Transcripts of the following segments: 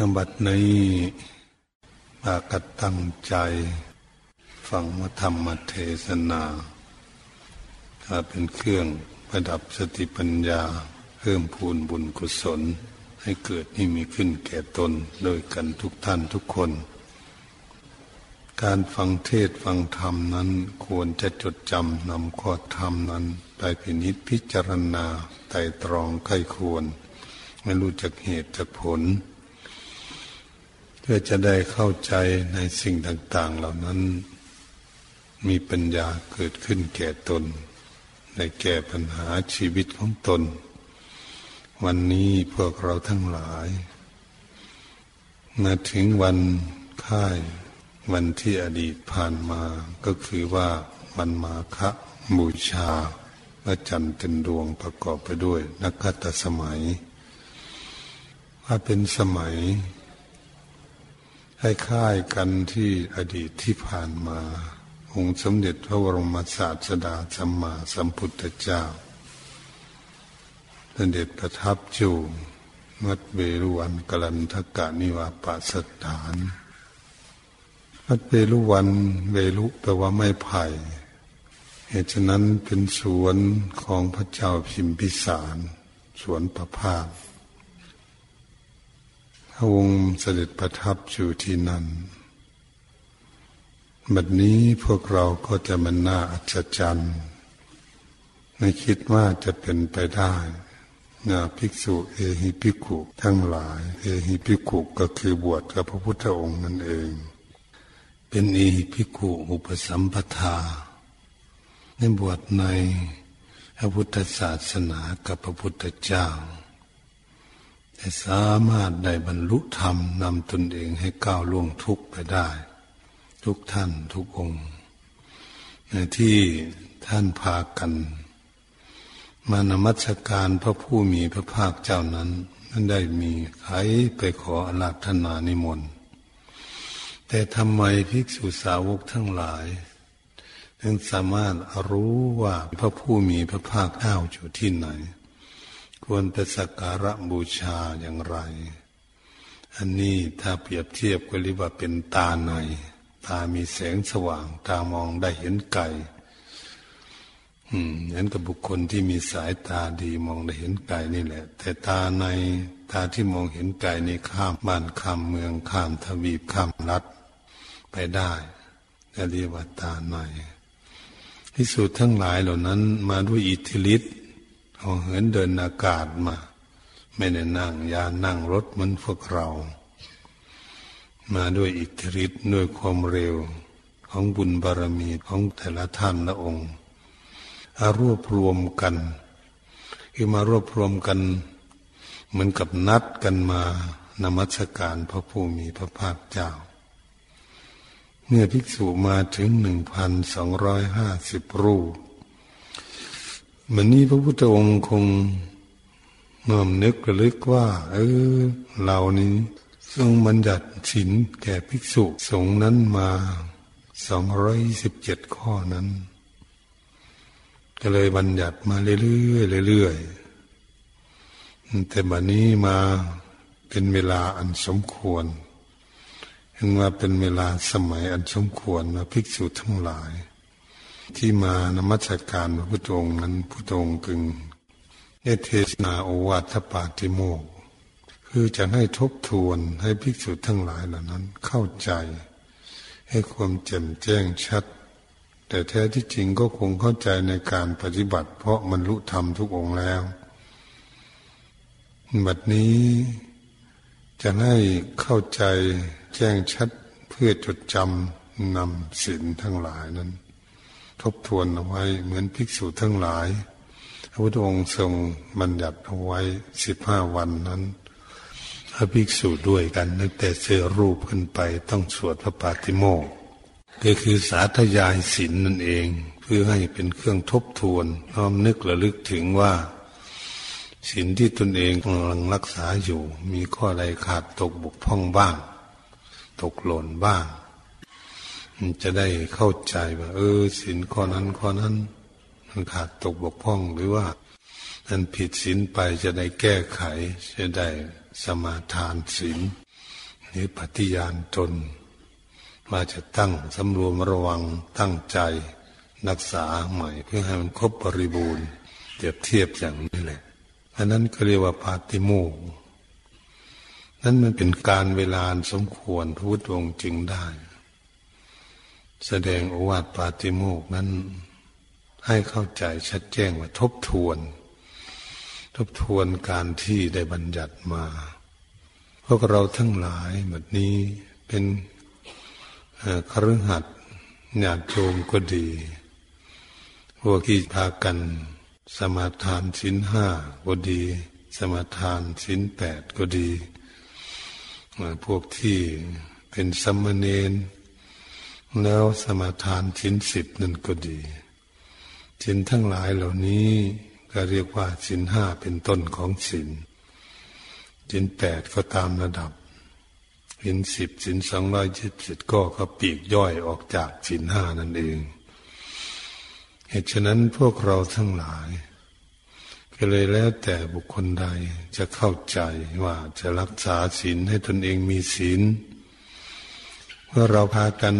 นบัดนี้ปากัดตั้งใจ ฟังมธรรมเทศนา ถ้าเป็นเครื่องประดับสติปัญญา เพิ่มพูนบุญกุศล ให้เกิดนี่มีขึ้นแก่ตนโดยกันทุกท่านทุกคน การฟังเทศฟังธรรมนั้นควรจะจดจำนำข้อธรรมนั้นไปพินิจพิจารณาไต่ตรองไข้ควร ไม่รู้จักเหตุจากผล พื่อจะได้เข้าใจในสิ่งต่าง ๆ เหล่านั้น มีปัญญาเกิดขึ้นแก่ตน ในแก้ปัญหาชีวิตของตน วันนี้พวกเราทั้งหลาย มาถึงวันค่ายวันที่อดีตผ่านมา ก็คือว่าวันมาฆบูชาพระจันทร์เต็มดวงประกอบไปด้วยนักขัตสมัย ว่าเป็นสมัย ให้ค่ายกันที่อดีตที่ผ่านมา องค์สมเด็จพระบรมศาสดาสัมมาสัมพุทธเจ้าสเด็จประทับจูวัดเวรุวันกลันทกะนิวาปสถานวัดเวรุวันเวรุแปลว่าไม่ไผ่เหตุฉะนั้นเป็นสวนของพระเจ้าพิมพิสาร สวนประพาส ระองค์เสด็จประทับอยู่ที่นั่น บัดนี้พวกเราก็จะมันน่าอัศจรรย์ไม่คิดว่าจะเป็นไปได้นาภิกษุเอหิภิกขุทั้งหลาย เอหิภิกขุก็คือบวชกับพระพุทธองค์นั่นเอง เป็นเอหิภิกขุอุปสัมปทาในบวชในพระพุทธศาสนากับพระพุทธเจ้า แต่สามารถได้บรรลุธรรมนำตนเองให้ก้าวล่วงทุกไปได้ ทุกท่านทุกองค์ในที่ท่านพากัน มานมัสการพระผู้มีพระภาคเจ้านั้นนั้นได้มีใครไปขออาราธนานิมนต์แต่ทำไมภิกษุสาวกทั้งหลายถึงสามารถรู้ว่าพระผู้มีพระภาคเจ้าอยู่ที่ไหน ควรไปสักการะบูชาอย่างไร อันนี้ถ้าเปรียบเทียบก็เรียกว่าเป็นตาใน ตามีแสงสว่าง ตามองได้เห็นไกลอืมเห็นกับบุคคลที่มีสายตาดีมองได้เห็นไกลนี่แหละ แต่ตาในตาที่มองเห็นไกลนี่ข้ามบ้านข้ามเมืองข้ามทวีปข้ามรัฐไปได้เรียกว่าตาในที่สุดทั้งหลายเหล่านั้นมาด้วยอิทธิฤทธิ์ เอาเหินเดินอากาศมา ไม่ได้นั่งยานั่งรถเหมือนพวกเรา มาด้วยอิทธิฤทธิ์ด้วยความเร็วของบุญบารมีของแต่ละท่านละองค์อารวบรวมกันคือมารวบรวมกัน เหมือนกับนัดกันมานมัสการพระผู้มีพระภาคเจ้า เมื่อภิกษุมาถึงหนึ่งพันสองร้อยห้าสิบรูป มันนี้พระพุทธองค์คงเมื่อนึกระลึกว่า เออเรานี้ทรงบัญญัติศีลแก่ภิกษุสงฆ์นั้นมาสองร้อยสิบเจ็ดข้อนั้น ก็เลยบัญญัติมาเรื่อยๆเรื่อยๆแต่บัดนี้มาเป็นเวลาอันสมควรเห็นว่าเป็นเวลาสมัยอันสมควรนะภิกษุทั้งหลาย ที่มานมัสการพระพุทธองค์นั้นพุทธองค์กึงได้เทศนาโอวาทปาติโมกคือจะให้ทบทวนให้ภิกษุทั้งหลายเหล่านั้นเข้าใจ ให้ความแจ่มแจ้งชัด แต่แท้ที่จริงก็คงเข้าใจในการปฏิบัติ เพราะมันรู้ธรรมทุกองค์แล้วบัดนี้จะให้เข้าใจแจ้งชัดเพื่อจดจำนำศีลทั้งหลายนั้น ทบทวนเอาไว้เหมือนภิกษุทั้งหลาย พระพุทธองค์ทรงบัญญัติเอาไว้สิบห้าวันนั้นพระภิกษุด้วยกันตั้งแต่เสื้อรูปขึ้นไปต้องสวดพระปาติโมกก็คือสาธยายศีลนนั่นเอง เพื่อให้เป็นเครื่องทบทวนน้อมนึกระลึกถึงว่าศีลที่ตนเองกำลังรักษาอยู่ มีข้อใดขาดตกบกพร่องบ้าง ตกหล่นบ้าง จะได้เข้าใจว่า เออศีลข้อนั้นข้อนั้นมันขาดตกบกพร่องหรือว่านั้นผิดศีลไปจะได้แก้ไข จะได้สมาทานศีลหรือปฏิญาณตนมาจะตั้งสำรวมระวังตั้งใจรักษาใหม่เพื่อให้มันครบบริบูรณ์เทียบเทียบอย่างนี้แหละอันนั้นก็เรียกว่าปาติโมกนั้นมันเป็นการเวลาสมควรพุทธองค์จึงได้ แสดงโอวาทปาติโมกนั้น ให้เข้าใจชัดแจ้งว่าทบทวน ทบทวนการที่ได้บัญญัติมา พวกเราทั้งหลายแบบนี้เป็นครหัดญาติโยมก็ดี พวกที่พากันสมาทานสินห้าก็ดี สมาทานสินแปดก็ดี พวกที่เป็นสัมมเนน แล้วสมาทานสินสิบนั่นก็ดีสินทั้งหลายเหล่านี้ก็เรียกว่าสินห้าเป็นต้นของสินสินแปดก็ตามระดับสินสิบสินสองร้อยยี่สิบก็ก็ปีกย่อยออกจากสินห้านั่นเอง เหตุฉะนั้นพวกเราทั้งหลายก็เลยแล้วแต่บุคคลใดจะเข้าใจว่าจะรักษาศีลให้ตนเองมีศีล เมื่อเราพากัน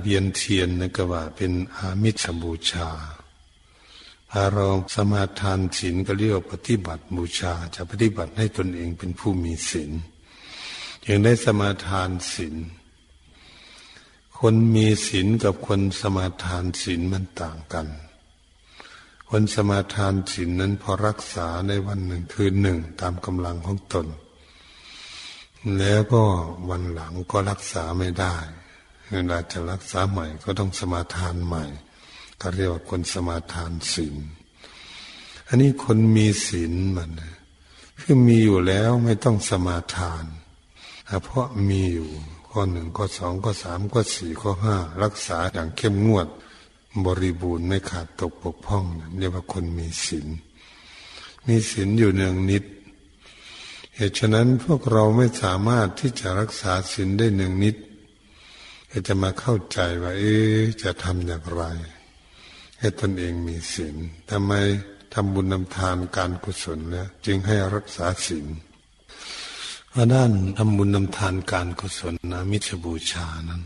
เบียนเทียนนะกว่าเป็นอามิสบูชาพาเราสมาทานศีลก็เรียกปฏิบัติบูชา จะปฏิบัติให้ตนเองเป็นผู้มีศีลอย่างได้สมาทานศีลคนมีศีลกับคนสมาทานศีลมันต่างกัน คนสมาทานศีลนั้นพอรักษาในวันหนึ่งคืนหนึ่งตามกำลังของตน แล้วก็วันหลังก็รักษาไม่ได้เวลาจะรักษาใหม่ก็ต้องสมาทานใหม่ก็เรียกว่าคนสมาทานศีล อันนี้คนมีศีลมันคือมีอยู่แล้วไม่ต้องสมาทาน เพราะมีอยู่ข้อหนึ่งข้อสองข้อสามข้อสี่ข้อห้ารักษาอย่างเข้มงวด บริบูรณ์ไม่ขาดตกปกพ่องเรียกว่าคนมีศีลมีศีลอยู่เนืองนิด เหตุฉะนั้นพวกเราไม่สามารถที่จะรักษาศีลได้เนืองนิดจะมาเข้าใจว่าเอ๊จะทำอย่างไร ให้ตนเองมีศีลทำไมทำบุญนำทานการกุศลแล้วจึงให้รักษาศีลพราะด้านทำบุญนำทานการกุศลนะมิชบูชานั้น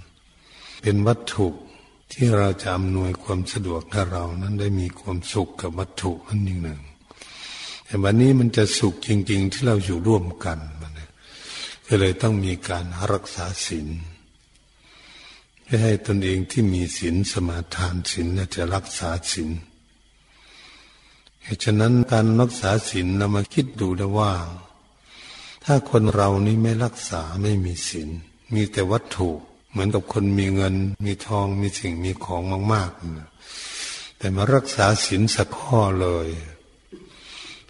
เป็นวัตถุที่เราจะอำนวยความสะดวกให้เรานั้นได้มีความสุขกับวัตถุอันหนึ่งหนึ่ง แต่วันนี้มันจะสุขจริง ๆ ที่เราอยู่ร่วมกันมันก็เลยต้องมีการรักษาศีลเพื่อให้ตนเองที่มีศีลสมาทานศีลจะรักษาศีลเหตุฉะนั้นการรักษาศีลเรามาคิดดูได้ว่า ถ้าคนเรานี้ไม่รักษาไม่มีศีลมีแต่วัตถุเหมือนกับคนมีเงิน มีทองมีสิ่งมีของมากๆแต่มารักษาศีลสักข้อเลย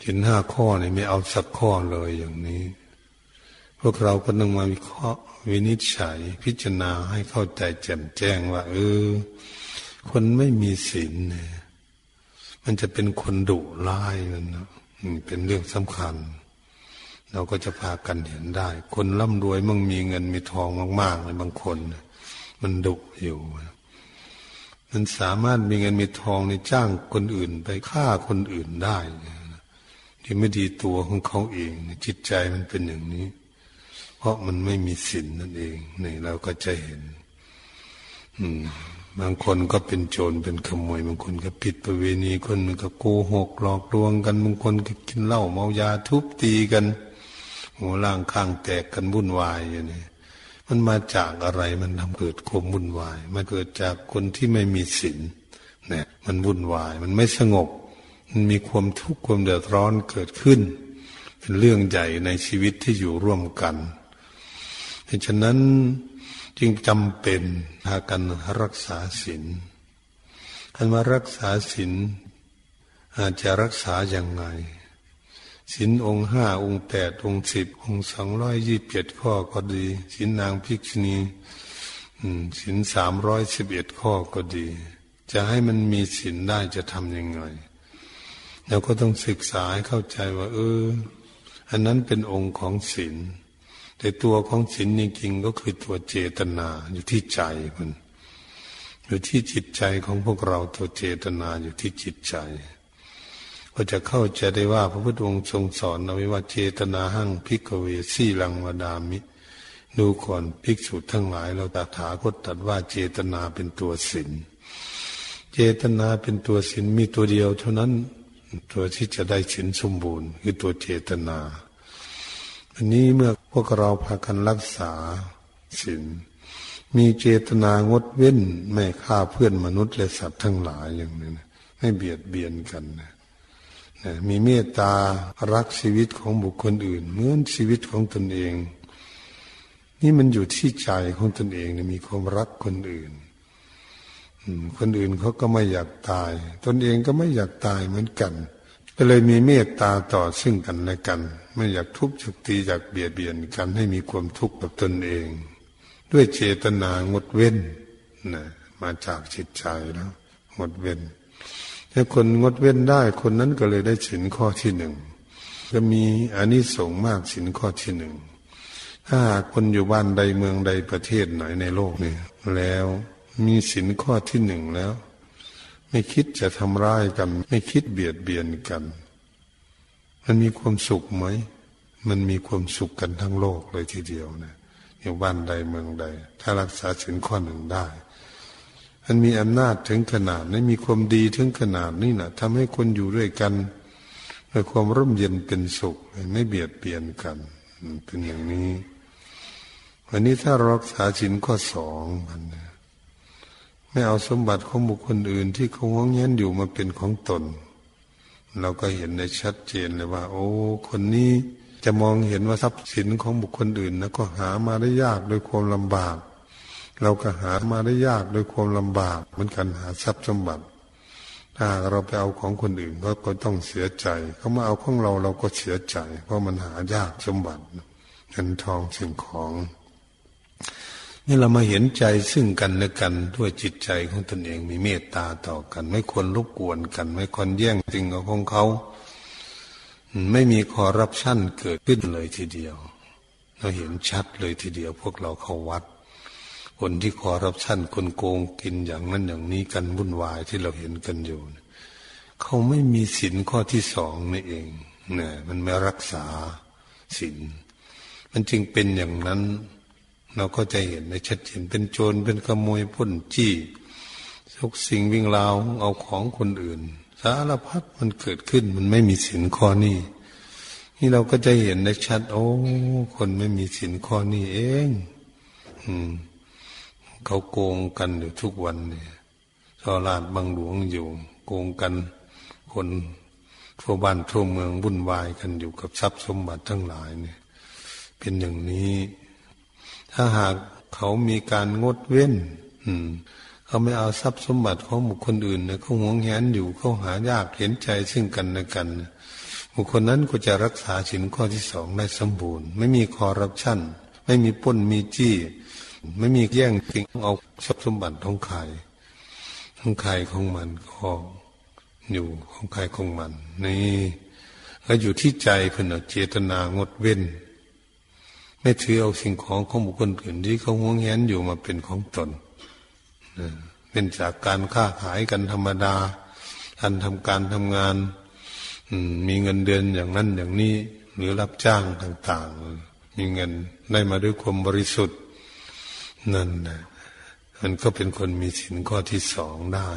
ศีลห้าข้อนี่ไม่เอาสักข้อเลยอย่างนี้ พวกเราก็ต้องมาวิเคราะห์วินิจฉัย พิจารณาให้เข้าใจแจ่มแจ้งว่า เออ คนไม่มีศีลเนี่ยมันจะเป็นคนดุร้ายนั่นนะเป็นเรื่องสำคัญ เราก็จะพากันเห็นได้ คนร่ำรวยมั่งมีเงินมีทองมากๆเลยบางคน มันดุอยู่มันสามารถมีเงินมีทองในจ้างคนอื่นไปฆ่าคนอื่นได้ ที่ไม่ดีตัวของเขาเอง จิตใจมันเป็นอย่างนี้ เพราะมันไม่มีศีลนั่นเองนี่เราก็จะเห็น อืม บางคนก็เป็นโจรเป็นขโมยบางคนก็ผิดประเวณีคนนึงก็โกหกหลอกลวงกันบางคนก็กินเหล้าเมายาทุบตีกันหัวล่างข้างแตกกันวุ่นวายอย่างนี้มันมาจากอะไรมันทำเกิดความวุ่นวาย มันเกิดจากคนที่ไม่มีศีลเนี่ย มันวุ่นวาย มันไม่สงบ มันมีความทุกข์ความเดือดร้อนเกิดขึ้น เป็นเรื่องใหญ่ในชีวิตที่อยู่ร่วมกันเพราะฉะนั้นจึงจำเป็นพากันรักษาศีลการมารักษาศีลอาจจะรักษาอย่างไงศีลองค์ห้าองค์แปดองค์สิบองค์สองร้อยยี่สิบเจ็ดข้อก็ดีศีลนางภิกษุณีศีลสามร้อยสิบเอ็ดข้อก็ดี จะให้มันมีศีลได้จะทำยังไง เราก็ต้องศึกษาให้เข้าใจว่า เออ อันนั้นเป็นองค์ของศีลแต่ตัวของศีลจริงๆก็คือตัวเจตนาอยู่ที่ใจมันอยู่ที่จิตใจของพวกเราตัวเจตนาอยู่ที่จิตใจ ก็จะเข้าใจได้ว่าพระพุทธองค์ทรงสอนเอาไว้ว่าเจตนาหั่งพิกเวสีลังวดามิดูก่อนภิกษุทั้งหลาย เราตถาคตตรัสว่าเจตนาเป็นตัวศีลเจตนาเป็นตัวศีลมีตัวเดียวเท่านั้น ตัวที่จะได้ศีลสมบูรณ์ คือตัวเจตนาอันนี้เมื่อพวกเราพากันรักษาศีลมีเจตนางดเว้นไม่ฆ่าเพื่อนมนุษย์และสัตว์ทั้งหลายอย่างนี้นะไม่เบียดเบียนกันนะมีเมตตารักชีวิตของบุคคลอื่น เหมือนชีวิตของตนเอง นี่มันอยู่ที่ใจของตนเองนะมีความรักคนอื่น คนอื่นเขาก็ไม่อยากตาย ตนเองก็ไม่อยากตายเหมือนกัน ก็เลยมีเมตตาต่อซึ่งกันและกัน ไม่อยากทุบจุกตีอยากเบียดเบียนกันให้มีความทุกข์กับตนเอง ด้วยเจตนางดเว้นนะมาจากจิตใจแล้วงดเว้นถ้าคนงดเว้นได้คนนั้นก็เลยได้สินข้อที่หนึ่งจะมีอานิสงส์มากสินข้อที่หนึ่งถ้าคนอยู่บ้านใดเมืองใดประเทศไหนในโลกนี้แล้ว มีสินข้อที่หนึ่งแล้ว ไม่คิดจะทำร้ายกัน ไม่คิดเบียดเบียนกัน มันมีความสุขไหม มันมีความสุขกันทั้งโลกเลยทีเดียวนะอยู่บ้านใดเมืองใด ถ้ารักษาสินข้อหนึ่งได้มันมีอำนาจถึงขนาดนี้มีความดีถึงขนาดนี้นะทำให้คนอยู่ด้วยกันด้วยความร่มเย็นเป็นสุขไม่เบียดเบียนกันเป็นอย่างนี้ วันนี้ถ้ารักษาสินข้อสองมัน ไม่เอาสมบัติของบุคคลอื่น ที่เขางงเงี้ยอยู่มาเป็นของตน เราก็เห็นได้ชัดเจนเลยว่า โอ้ คนนี้จะมองเห็นว่าทรัพย์สินของบุคคลอื่นนะก็หามาได้ยากโดยความลำบาก เราก็หามาได้ยากโดยความลำบากเหมือนกันหาทรัพย์สมบัติ ถ้าเราไปเอาของคนอื่นก็ก็ต้องเสียใจเขามาเอาของเราเราก็เสียใจ เพราะมันหายากสมบัติเงินทองสิ่งของ นี่เรามาเห็นใจซึ่งกันและกันด้วยจิตใจของตนเองมีเมตตาต่อกัน ไม่ควรรบกวนกัน ไม่ควรแย่งสิ่งของเขา ไม่มีคอรับชั่นเกิดขึ้นเลยทีเดียว เราเห็นชัดเลยทีเดียว พวกเราเข้าวัด คนที่คอรับชั่นคนโกงกินอย่างนั้นอย่างนี้กันวุ่นวายที่เราเห็นกันอยู่ เขาไม่มีศีลข้อที่สองนี่เองเนี่ยมันไม่รักษาศีลมันจึงเป็นอย่างนั้น เราก็จะเห็นในชัดเจนเป็นโจรเป็นขโมยพ้นจี้ทุกสิ่งวิ่งราวเอาของคนอื่น สารพัดมันเกิดขึ้นมันไม่มีสินข้อนี้นี่เราก็จะเห็นได้ชัด โอ้ คนไม่มีสินข้อนี้เอง อืม เขาโกงกันอยู่ทุกวันเนี่ยชอลาดบางหลวงอยู่ โกงกัน คนทั่วบ้านทั่วเมืองวุ่นวายกันอยู่กับทรัพย์สมบัติทั้งหลายเนี่ย เป็นอย่างนี้ ถ้าหากเขามีการงดเว้น อืมเขาไม่เอาทรัพย์สมบัติของบุคคลอื่นเนี่ยเขาหวงแหนอยู่เขาหายากเห็นใจซึ่งกันและกัน บุคคลนั้นก็จะรักษาสินข้อที่สองได้สมบูรณ์ ไม่มีคอร์รัปชันไม่มีป้นมีจี้ ไม่มีแย่งสิ่งเอาทรัพย์สมบัติของใครของใครของมันก็อยู่ของใครของมัน นี่แล้วอยู่ที่ใจเพื่อนเจตนางดเว้น ไม่ถือเอาสิ่งของของบุคคลอื่นที่เขาหวงแหนอยู่มาเป็นของตนเป็นจากการค้าขายกันธรรมดาการทำการทำงาน มีเงินเดือนอย่างนั้นอย่างนี้ หรือรับจ้างต่างๆ มีเงินได้มาด้วยความบริสุทธิ์ นั่นนะมันก็เป็นคนมีสินข้อที่สองได้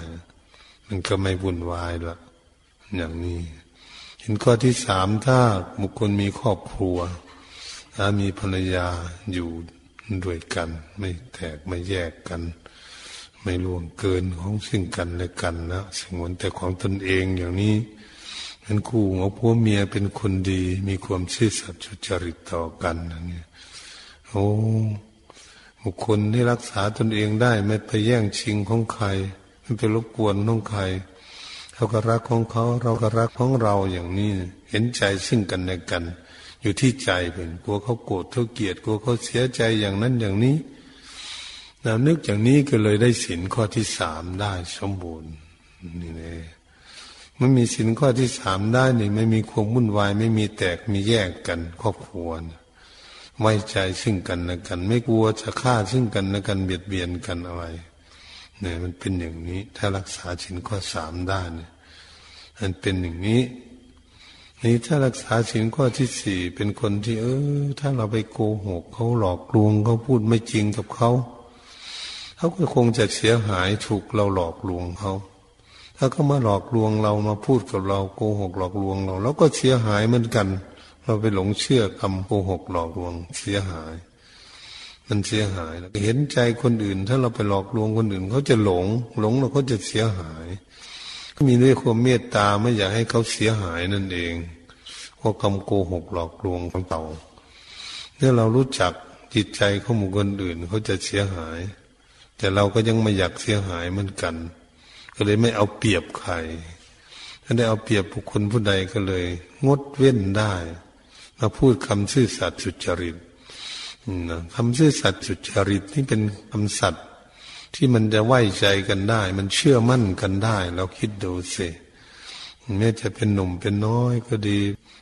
มันก็ไม่วุ่นวายละอย่างนี้สินข้อที่สามถ้าบุคคลมีครอบครัวามีภรรยาอยู่ด้วยกัน ไม่แตกไม่แยกกัน ไม่ล่วงเกินของซึ่งกันและกันนะสงวนแต่ของตนเองอย่างนี้เป็นคู่ของผัวเมียเป็นคนดี มีความซื่อสัตย์สุจริตต่อกันนะเนี่ยโอ้บุคคลที่รักษาตนเองได้ ไม่ไปแย่งชิงของใคร ไม่ไปรบกวนของใครเขาก็รักของเขา เราก็รักของเราอย่างนี้ เห็นใจซึ่งกันและกัน อยู่ที่ใจเป็นกลัวเขาโกรธเขาเกลียดกลัวเขาเสียใจอย่างนั้นอย่างนี้นานึกอย่างนี้ก็เลยได้สินข้อที่สามได้สมบูรณ์นี่เลยมันมีสินข้อที่สามได้นี่ไม่มีความวุ่นวาย ไม่มีแตกมีแยกกันครอบครัวไว้ใจซึ่งกันและกัน ไม่กลัวจะฆ่าซึ่งกันและกันเบียดเบียนกันอะไรเนี่ยมันเป็นอย่างนี้ ถ้ารักษาสินข้อสามได้เนี่ยมันเป็นอย่างนี้ นี่ถ้ารักษาสินข้อที่สี่เป็นคนที่ เออ ถ้าเราไปโกหกเขาหลอกลวงเขาพูดไม่จริงกับเขาเขาก็คงจะเสียหายถูกเราหลอกลวงเขาถ้าเขามาหลอกลวงเรามาพูดกับเราโกหกหลอกลวงเราเราก็เสียหายเหมือนกัน เราไปหลงเชื่อคำโกหกหลอกลวง เสียหาย มันเสียหายเห็นใจคนอื่น ถ้าเราไปหลอกลวงคนอื่นเขาจะหลง หลงเราก็จะเสียหาย มีด้วยความเมตตาไม่อยากให้เขาเสียหายนั่นเองเพราะคำโกหกหลอกลวงของเราเมื่อเรารู้จักจิตใจของบุคคลอื่นเขาจะเสียหาย แต่เราก็ยังไม่อยากเสียหายเหมือนกัน ก็เลยไม่เอาเปรียบใครถ้าได้เอาเปรียบบุคคลผู้ใดก็เลย งดเว้นได้มาพูดคำซื่อสัตย์สุจริตคำซื่อสัตย์สุจริตนี่เป็นคำสัตย์ ที่มันจะไว้ใจกันได้ มันเชื่อมั่นกันได้ เราคิดดูสิแม้จะเป็นหนุ่มเป็นน้อยก็ดี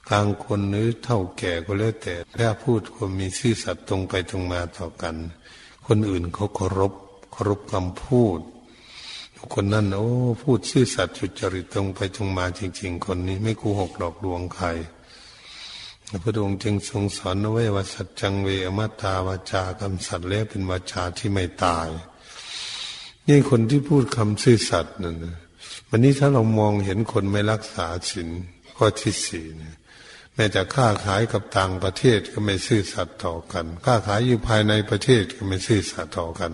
กลางคนหรือเท่าแก่ก็แล้วแต่ถ้าพูดคนมีซื่อสัตย์ตรงไปตรงมาต่อกัน คนอื่นเขาเคารพเคารบคำพูด คนนั้นโอ้พูดซื่อสัตย์จุจริตตรงไปตรงมาจริง ๆ คนนี้ไม่กูหกดอกลวงใครพระองค์จึงทรงสอนไว้ว่าสัจจังเวอมาตาวาจากำสัตว์แล้วเป็นวาจาที่ไม่ตาย นี่คนที่พูดคำซื่อสัตย์นั่นนะวันนี้ถ้าเรามองเห็นคนไม่รักษาศีลข้อที่สี่เนี่ยแม้จะค้าขายกับต่างประเทศก็ไม่ซื่อสัตย์ต่อกัน ค้าขายอยู่ภายในประเทศก็ไม่ซื่อสัตย์ต่อกัน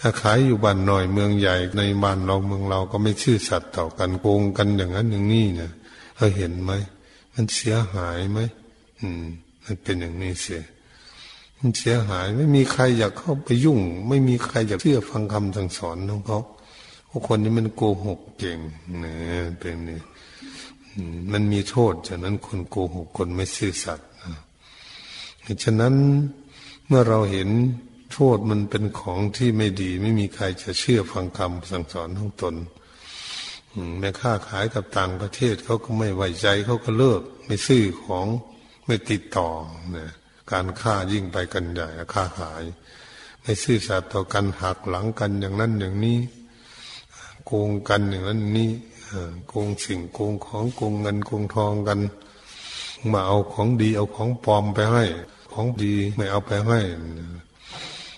ถ้าขายอยู่บ้านหน่อยเมืองใหญ่ในบ้านเราเมืองเราก็ไม่ชื่อสัตว์ต่อกันโกงกันอย่างนั้นอย่างนี้เนี่ยเราเห็นไหมมันเสียหายไหมอืม มันเป็นอย่างนี้เสีย มันเสียหายไม่มีใครอยากเข้าไปยุ่ง ไม่มีใครอยากเชื่อฟังคำสั่งสอนของเขาพวกคนนี้มันโกหกเก่งเนี่ยเป็นนี่มันมีโทษฉะนั้นคนโกหกคนไม่ซื่อสัตย์ฉะนั้นเมื่อเราเห็นโทษมันเป็นของที่ไม่ดี ไม่มีใครจะเชื่อฟังคำสั่งสอนของตนแม่ค้าขายกับต่างประเทศเขาก็ไม่ไว้ใจเขาก็เลิก ไม่ซื้อของไม่ติดต่อเนี่ย การค้ายิ่งไปกันใหญ่ค้าขาย ไม่ซื้อสัตย์ต่อกันหักหลังกันอย่างนั้นอย่างนี้ โกงกันอย่างนั้นนี้โกงสิ่งโกงของโกงเงินโกงทองกัน มาเอาของดีเอาของปลอมไปให้ ของดีไม่เอาไปให้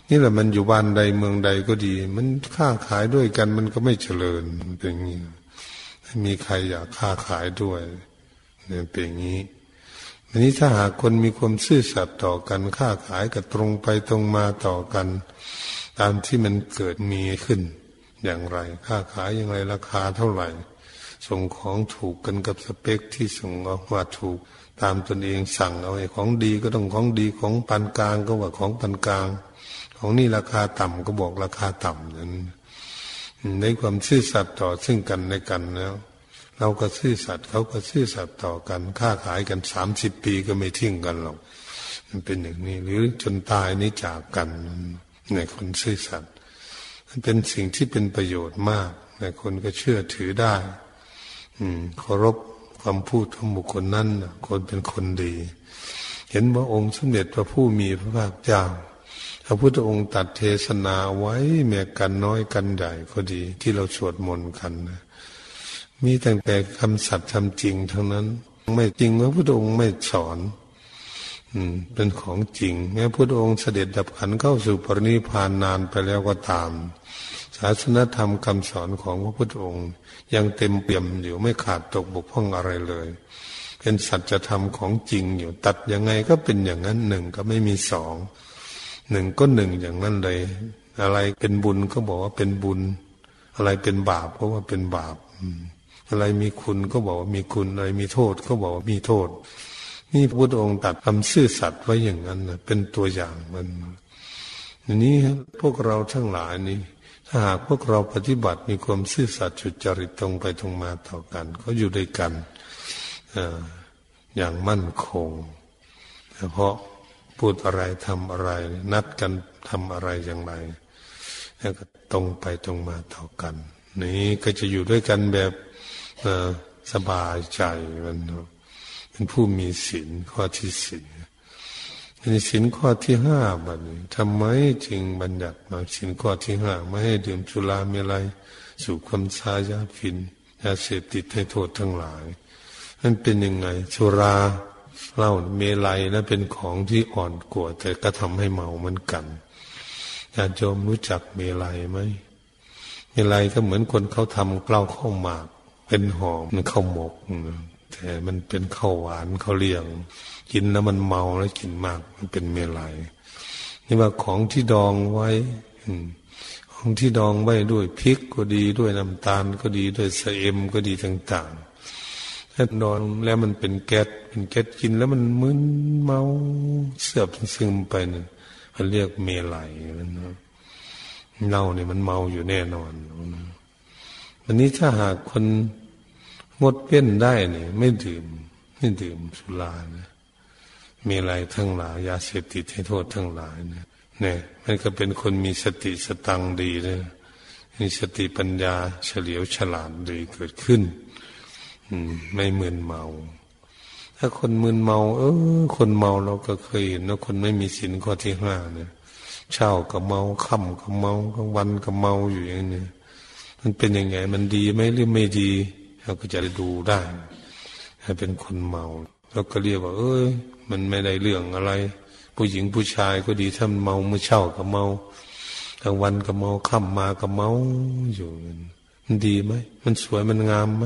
นี่แหละมันอยู่บ้านใดเมืองใดก็ดี มันค้าขายด้วยกันมันก็ไม่เจริญเป็นอย่างนี้ม่มีใครอยากค้าขายด้วยเนี่ยเป็นอย่างนี้ อันนี้ถ้าหากคนมีความซื่อสัตย์ต่อกันค้าขายกับตรงไปตรงมาต่อกัน ตามที่มันเกิดมีขึ้น อย่างไรค้าขายอย่างไรราคาเท่าไหร่ ส่งของถูกกันกับสเปคที่ส่งออกมาถูก ตามตนเองสั่งเอาไอ้ของดีก็ต้องของดีของปานกลางก็ว่าของปานกลาง ของนี่ราคาต่ำก็บอกราคาต่ำนั้นในความซื่อสัตย์ต่อซึ่งกันในกันแล้ว เราก็ซื่อสัตย์เขาก็ซื่อสัตย์ต่อกันค้าขายกันสามสิบปีก็ไม่ทิ้งกันหรอกมันเป็นอย่างนี้ หรือจนตายนี้จากกันในคนซื่อสัตย์มันเป็นสิ่งที่เป็นประโยชน์มากในคนก็เชื่อถือได้ อืมเคารพความพูดของบุคคลนั้นคนเป็นคนดี เห็นว่าองค์สมเด็จพระผู้มีพระภาคเจ้าพระพุทธองค์ตัดเทศนาไว้แม้กันน้อยกันใหญ่ก็ดี ที่เราสวดมนต์กันนะ มีตั้งแต่คำสัตย์ทำจริงทั้งนั้น ไม่จริงพระพุทธองค์ไม่สอน อืม เป็นของจริง แม้พระพุทธองค์เสด็จดับขันเข้าสู่ปรินิพานนานไปแล้วก็ตาม ศาสนธรรมคำสอนของพระพุทธองค์ ยังเต็มเปี่ยมอยู่ไม่ขาดตกบกพร่องอะไรเลย เป็นสัจธรรมของจริงอยู่ตัดยังไงก็เป็นอย่างนั้นหนึ่งก็ไม่มีสองหนึ่งก็หนึ่งอย่างนั้นเลย อะไรเป็นบุญก็บอกว่าเป็นบุญ อะไรเป็นบาปก็ว่าเป็นบาป อ อะไรมีคุณก็บอกว่ามีคุณ อะไรมีโทษก็บอกว่ามีโทษ นี่พระพุทธองค์ตัดคำซื่อสัตย์ไว้อย่างนั้นนะเป็นตัวอย่างมันทีนี้พวกเราทั้งหลายนี่ถ้าหากพวกเราปฏิบัติมีความซื่อสัตย์จุจริตตรงไปตรงมาต่อกันเขาอยู่ด้วยกันอย่างมั่นคงเพราะพูดอะไรทำอะไร นัดกันทำอะไรอย่างไรแล้วก็ตรงไปตรงมาต่อกัน นี้ก็จะอยู่ด้วยกันแบบ สบายใจมันเป็นผู้มีศีลข้อที่สี่ในสินข้อที่ห้าบัดนี้ทำไมจึงบัญญัติมาสินข้อที่ห้าไม่ให้ดื่มสุราเมลัยสู่ความชายาฟินยาเสพติดให้โทษทั้งหลายนั่นเป็นยังไงสุราเหล้าเมลัยนะเป็นของที่อ่อนกว่าแต่ก็ทำให้เมาเหมือนกันญาติโยมรู้จักเมลัยไหมเมลัยก็เหมือนคนเขาทำเกล้าข้าวหมาก เป็นหอมมันข้าวหมกแต่มันเป็นข้าวหวานข้าวเลี้ยง กินแล้วมันเมาแล้วกินมากมันเป็นเมลัยนี่ว่าของที่ดองไว้ของที่ดองไว้ด้วยพริกก็ดีด้วยน้ำตาลก็ดีด้วยเสเอ็มก็ดีต่างๆถ้าดองแล้วมันเป็นแก๊สเป็นแก๊สกินแล้วมันมึนเมาเสื่อบซึมไปเนี่ยเขาเรียกเมลัยนะเน่าเนี่ยมันเมาอยู่แน่นอนวันนี้ถ้าหากคน งดเว้นได้เนี่ยไม่ดื่ม ไม่ดื่มสุรานะมีอะไรทั้งหลายยาเสพติดให้โทษทั้งหลายเนี่ยเนี่ย มันก็เป็นคนมีสติสตังดีเลยมีสติปัญญาเฉลียวฉลาดดีเกิดขึ้น อืม ไม่มึนเมา ถ้าคนมึนเมา เออ คนเมาเราก็เคยเห็นนะคนไม่มีศีลข้อที่ห้าเนี่ยเช้าก็เมาค่ำก็เมากลางวันก็เมาอยู่อย่างนี้มันเป็นยังไง มันดีไหมหรือไม่ดี เราก็จะดูได้ให้เป็นคนเมาเราก็เรียกว่า เอ้ย มันไม่ได้เรื่องอะไร ผู้หญิงผู้ชายก็ดีถ้ามันเมาเมื่อเช้าก็เมากลางวันก็เมาค่ำมาก็เมาอยู่มันดีไหมมันสวยมันงามไหม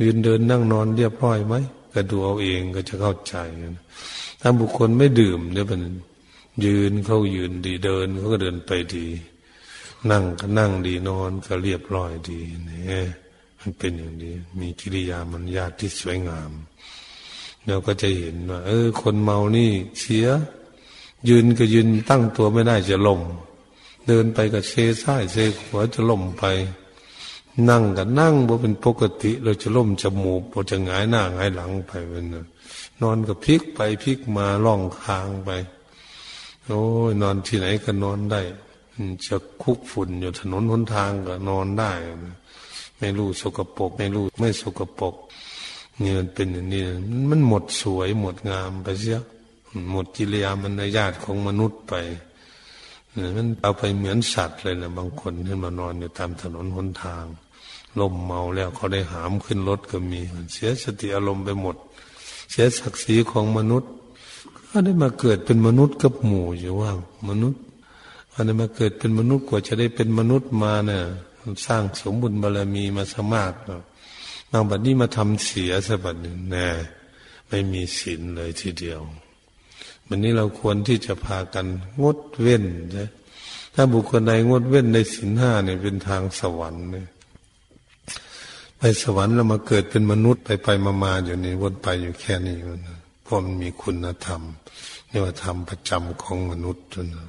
ยืนเดินนั่งนอนเรียบร้อยไหมก็ดูเอาเองก็จะเข้าใจถ้าบุคคลไม่ดื่มเนี่ยมันยืนเขายืนดีเดินเขาก็เดินไปดี นั่งก็นั่งดีนอนก็เรียบร้อยดีเนี่ย เป็นอย่างนี้ มีกิริยามันญาติที่สวยงาม เราก็จะเห็นว่าเออ คนเมานี่เสีย ยืนก็ยืนตั้งตัวไม่ได้จะล่มเดินไปก็เซซ้ายเซขวาจะล่มไป นั่งก็นั่งบ่เป็นปกติ เราจะล่มจมูกเราจะหงายหน้าหงายหลังไปเป็นนอนก็พลิกไปพลิกมาล่องคางไป โอ้ยนอนที่ไหนก็นอนได้จะคุกฝุ่นอยู่ถนนหนทางก็นอนได้ ไม่รู้สกปรกไม่รู้ไม่สกปรกนี่มันเป็นอย่างนี้มันหมดสวยหมดงามไปเสียหมดกิเลสมันญาติของมนุษย์ไปมันเอาไปเหมือนสัตว์เลยนะบางคนที่มานอนอยู่ตามถนนหนทางลมเมาแล้วเขาได้หามขึ้นรถก็มีเสียสติอารมณ์ไปหมด เสียศักดิ์ศรีของมนุษย์ ก็ได้มาเกิดเป็นมนุษย์กับหมู่อยู่ว่า มนุษย์อันนี้มาเกิดเป็นมนุษย์กว่าจะได้เป็นมนุษย์มาเนี่ย สร้างสมบุญบารมีมาสมากเนาะบางบัดนี้มาทำเสียสบัดหนึ่งแน่ไม่มีศีลเลยทีเดียววันนี้เราควรที่จะพากันงดเว้นใช่ถ้าบุคคลใดงดเว้นในศีลห้าเนี่ยเป็นทางสวรรค์เนี่ยไปสวรรค์แล้วมาเกิดเป็นมนุษย์ไปไปมามาอยู่นี่วนไปอยู่แค่นี้นะเพราะมันมีคุณธรรมนี่ว่าธรรมประจำของมนุษย์นะ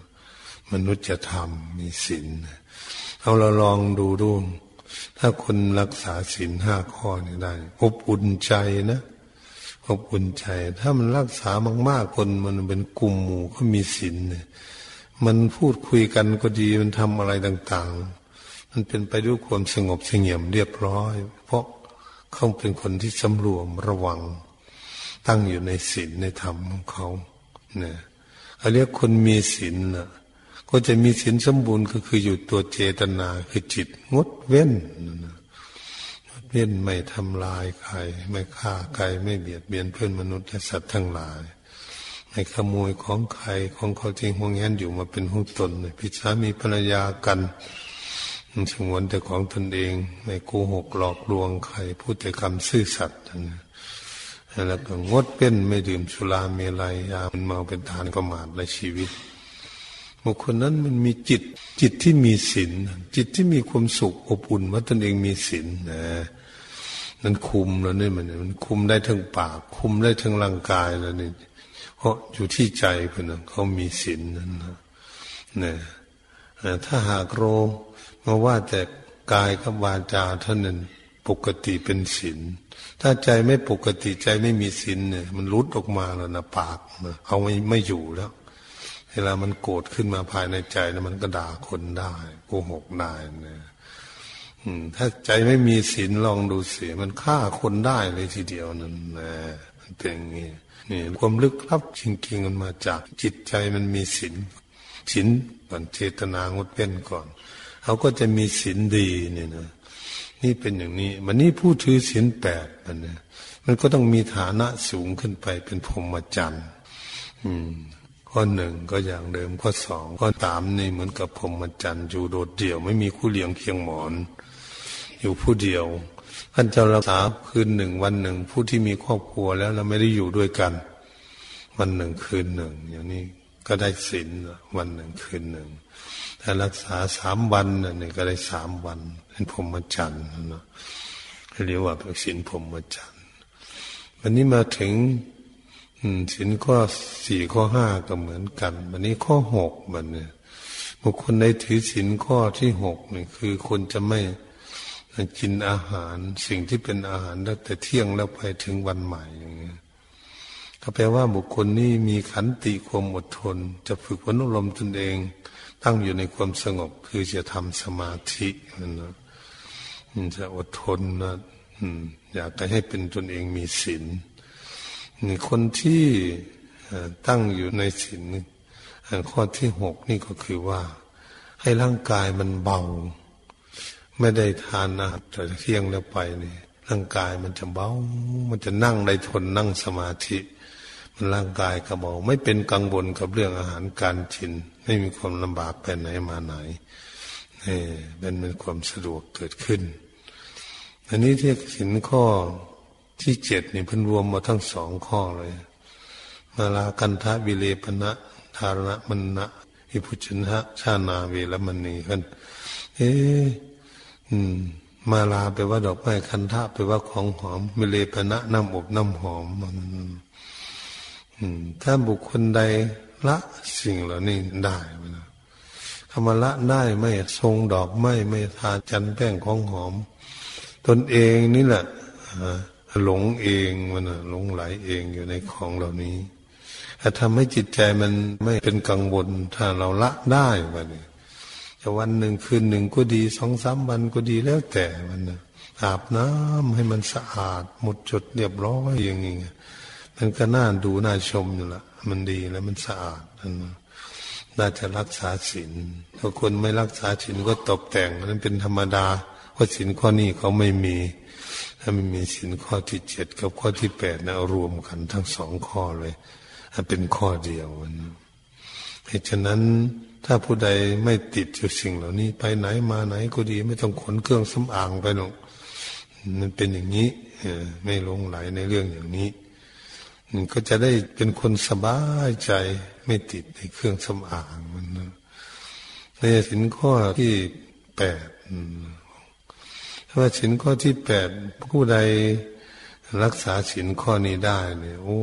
มนุษย์จะทำมีศีล เอาเราลองดูดูถ้าคนรักษาศีลห้าข้อนี้ได้อบอุ่นใจนะอบอุ่นใจ ถ้ามันรักษามากๆคนมันเป็นกลุ่มหมู่เขามีศีลเนี่ยมันพูดคุยกันก็ดีมันทำอะไรต่าง ๆ มันเป็นไปด้วยความสงบเสงี่ยมเรียบร้อย เพราะเขาเป็นคนที่สำรวมระวัง ตั้งอยู่ในศีลในธรรมของเขาเนี่ยเขาเรียกคนมีศีลนะ ก็จะมีศีลสมบูรณ์ก็คืออยู่ตัวเจตนาคือจิตงดเว้นงดเว้นไม่ทำลายใครไม่ฆ่าใครไม่เบียดเบียนเพื่อนมนุษย์และสัตว์ทั้งหลายไม่ขโมยของใครของเขาจริงห่วงแหนอยู่มาเป็นห้องตนพิชามีภรรยากันสงวนแต่ของตนเองไม่โกหกหลอกลวงใครพูดแต่คำซื่อสัตย์แล้วก็งดเป็นไม่ดื่มสุราเมลัยยามันเมาเป็นทานก็มาดในชีวิต บุคคลนั้นมันมีจิตจิตที่มีศีลจิตที่มีความสุขอบอุ่นว่าตนเองมีศีลนะนั้นคุมแล้วนี่มันมันคุมได้ทั้งปาก คุมได้ทั้งร่างกายแล้วนี่เพราะอยู่ที่ใจคนนั้นเขามีศีลนั้นนะเนี่ยถ้าหากโรมาว่าแต่กายกับวาจาเท่านั้นปกติเป็นศีลถ้าใจไม่ปกติใจไม่มีศีลเนี่ย มันรุดออกมาแล้วนะปากนะเอาไม่ไม่อยู่แล้ว เวลามันโกรธขึ้นมาภายในใจนะมันก็ด่าคนได้โกหกได้นะถ้าใจไม่มีศีลลองดูสิมันฆ่าคนได้เลยทีเดียวนั่นนะมันเป็นอย่างนี้นี่ความลึกลับจริงๆมันมาจากจิตใจมันมีศีลศีลก่อนเจตนางดเว้นก่อนเขาก็จะมีศีลดีเนี่ยนะนี่เป็นอย่างนี้มันนี่ผู้ถือศีลแปดมันนี่ยมันก็ต้องมีฐานะสูงขึ้นไปเป็นพรหมจรรย์อืม ข้อหนึ่งก็อย่างเดิมข้อสองข้อสามนี่เหมือนกับพรหมจรรย์อยู่โดดเดี่ยวไม่มีคู่เลี้ยงเคียงหมอน อยู่ผู้เดียวท่านจะรักษาคืนหนึ่งวันหนึ่งผู้ที่มีครอบครัวแล้วเราไม่ได้อยู่ด้วยกัน วันหนึ่งคืนหนึ่งอย่างนี้ก็ได้ศีลวันหนึ่งคืนหนึ่งถ้ารักษาสามวันนี่ก็ได้สามวันเป็นพรหมจรรย์นะเรียกว่าเป็นศีลพรหมจรรย์วันนี้มาถึง ศีลข้อสี่ข้อห้าก็เหมือนกัน วันนี้ข้อหกมันเนี่ยบุคคลในถือศีลข้อที่หกนี่คือคนจะไม่กินอาหารสิ่งที่เป็นอาหารตั้งแต่เที่ยงแล้วไปถึงวันใหม่อย่างเงี้ยก็แปลว่าบุคคลนี้มีขันติความอดทน จะฝึกวนุลมตนเอง ตั้งอยู่ในความสงบ คือจะทำสมาธินะจะอดทนนะอยากให้เป็นตนเองมีศีล นี่คนที่ตั้งอยู่ในศีลข้อที่หกนี่ก็คือว่า ให้ร่างกายมันเบา ไม่ได้ทานอาหารแต่เที่ยงแล้วไปนี่ร่างกายมันจะเบา มันจะนั่งได้ทนนั่งสมาธิ มันร่างกายก็เบาไม่เป็นกังวลกับเรื่องอาหารการกิน ไม่มีความลำบากไปไหนมาไหนนี่เป็นเป็นความสะดวกเกิดขึ้น อันนี้ที่สินข้อ ที่เจ็ดนี่เพิ่นรวมมาทั้งสองข้อเลย มาลากันทะวิเลปณะธารณมันนะอิพุชนะชานาเวลมณีกันเอ๊มาลาแปลว่าดอกไม้คันทะแปลว่าของหอมวิเลปณะน้ำอบน้ำหอมมันถ้าบุคคลใดละสิ่งเหล่านี้ได้นะธรรมละได้ไม่ทรงดอกไม้ไม่ทาจันแป้งของหอม ตนเองนี่แหละ หลงเองมันหลงไหลเองอยู่ในของเหล่านี้ถ้าทำให้จิตใจมันไม่เป็นกังวลถ้าเราละได้วะนี่จะวันหนึ่งคืนหนึ่งก็ดีสองสามวันก็ดีแล้วแต่มันนะอาบน้ำให้มันสะอาด หมดจดเรียบร้อยอย่างนี้มันก็น่าดูน่าชมอยู่ละมันดีแล้วมันสะอาดนั่นน่าจะรักษาศีลถ้าคนไม่รักษาศีลก็ตกแต่งนั้นเป็นธรรมดาเพราะศีลข้อนี้เขาไม่มี ถ้าไม่มีศีลข้อที่เจ็ดกับข้อที่แปดนะรวมกันทั้งสองข้อเลยเป็นข้อเดียวนะเหตุฉะนั้นถ้าผู้ใดไม่ติดอยู่สิ่งเหล่านี้ ไปไหนมาไหนก็ดีไม่ต้องขนเครื่องสำอางไปหรอกมันเป็นอย่างนี้ไม่ลงไหลในเรื่องอย่างนี้ก็จะได้เป็นคนสบายใจไม่ติดในเครื่องสำอางมันนะในสินข้อที่แปด ถ้าว่าสินข้อที่แปดผู้ใดรักษาสินข้อนี้ได้เนี่ย โอ้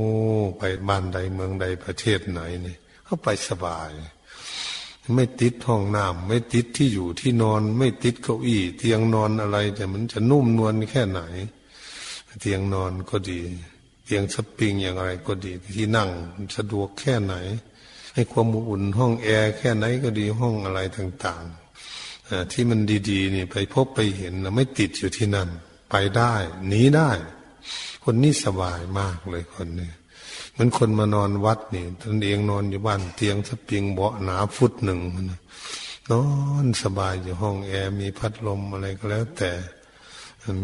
ไปบ้านใดเมืองใดประเทศไหนเนี่ยเขาไปสบาย ไม่ติดห้องน้ำไม่ติดที่อยู่ที่นอน ไม่ติดเก้าอี้ เตียงนอนอะไร แต่มันจะนุ่มนวลแค่ไหน เตียงนอนก็ดี เตียงสปริงอย่างไรก็ดีที่นั่งสะดวกแค่ไหน ให้ความอุ่นห้องแอร์แค่ไหนก็ดีห้องอะไรต่าง ๆ ที่มันดีๆนี่ไปพบไปเห็นไม่ติดอยู่ที่นั่น ไปได้หนีได้ คนนี้สบายมากเลยคนนี้เหมือนคนมานอนวัดนี่ตนเองนอนอยู่บ้านเตียงสปริงเบาะหนาฟุตหนึ่งนอนสบายอยู่ห้องแอร์มีพัดลมอะไรก็แล้ว แต่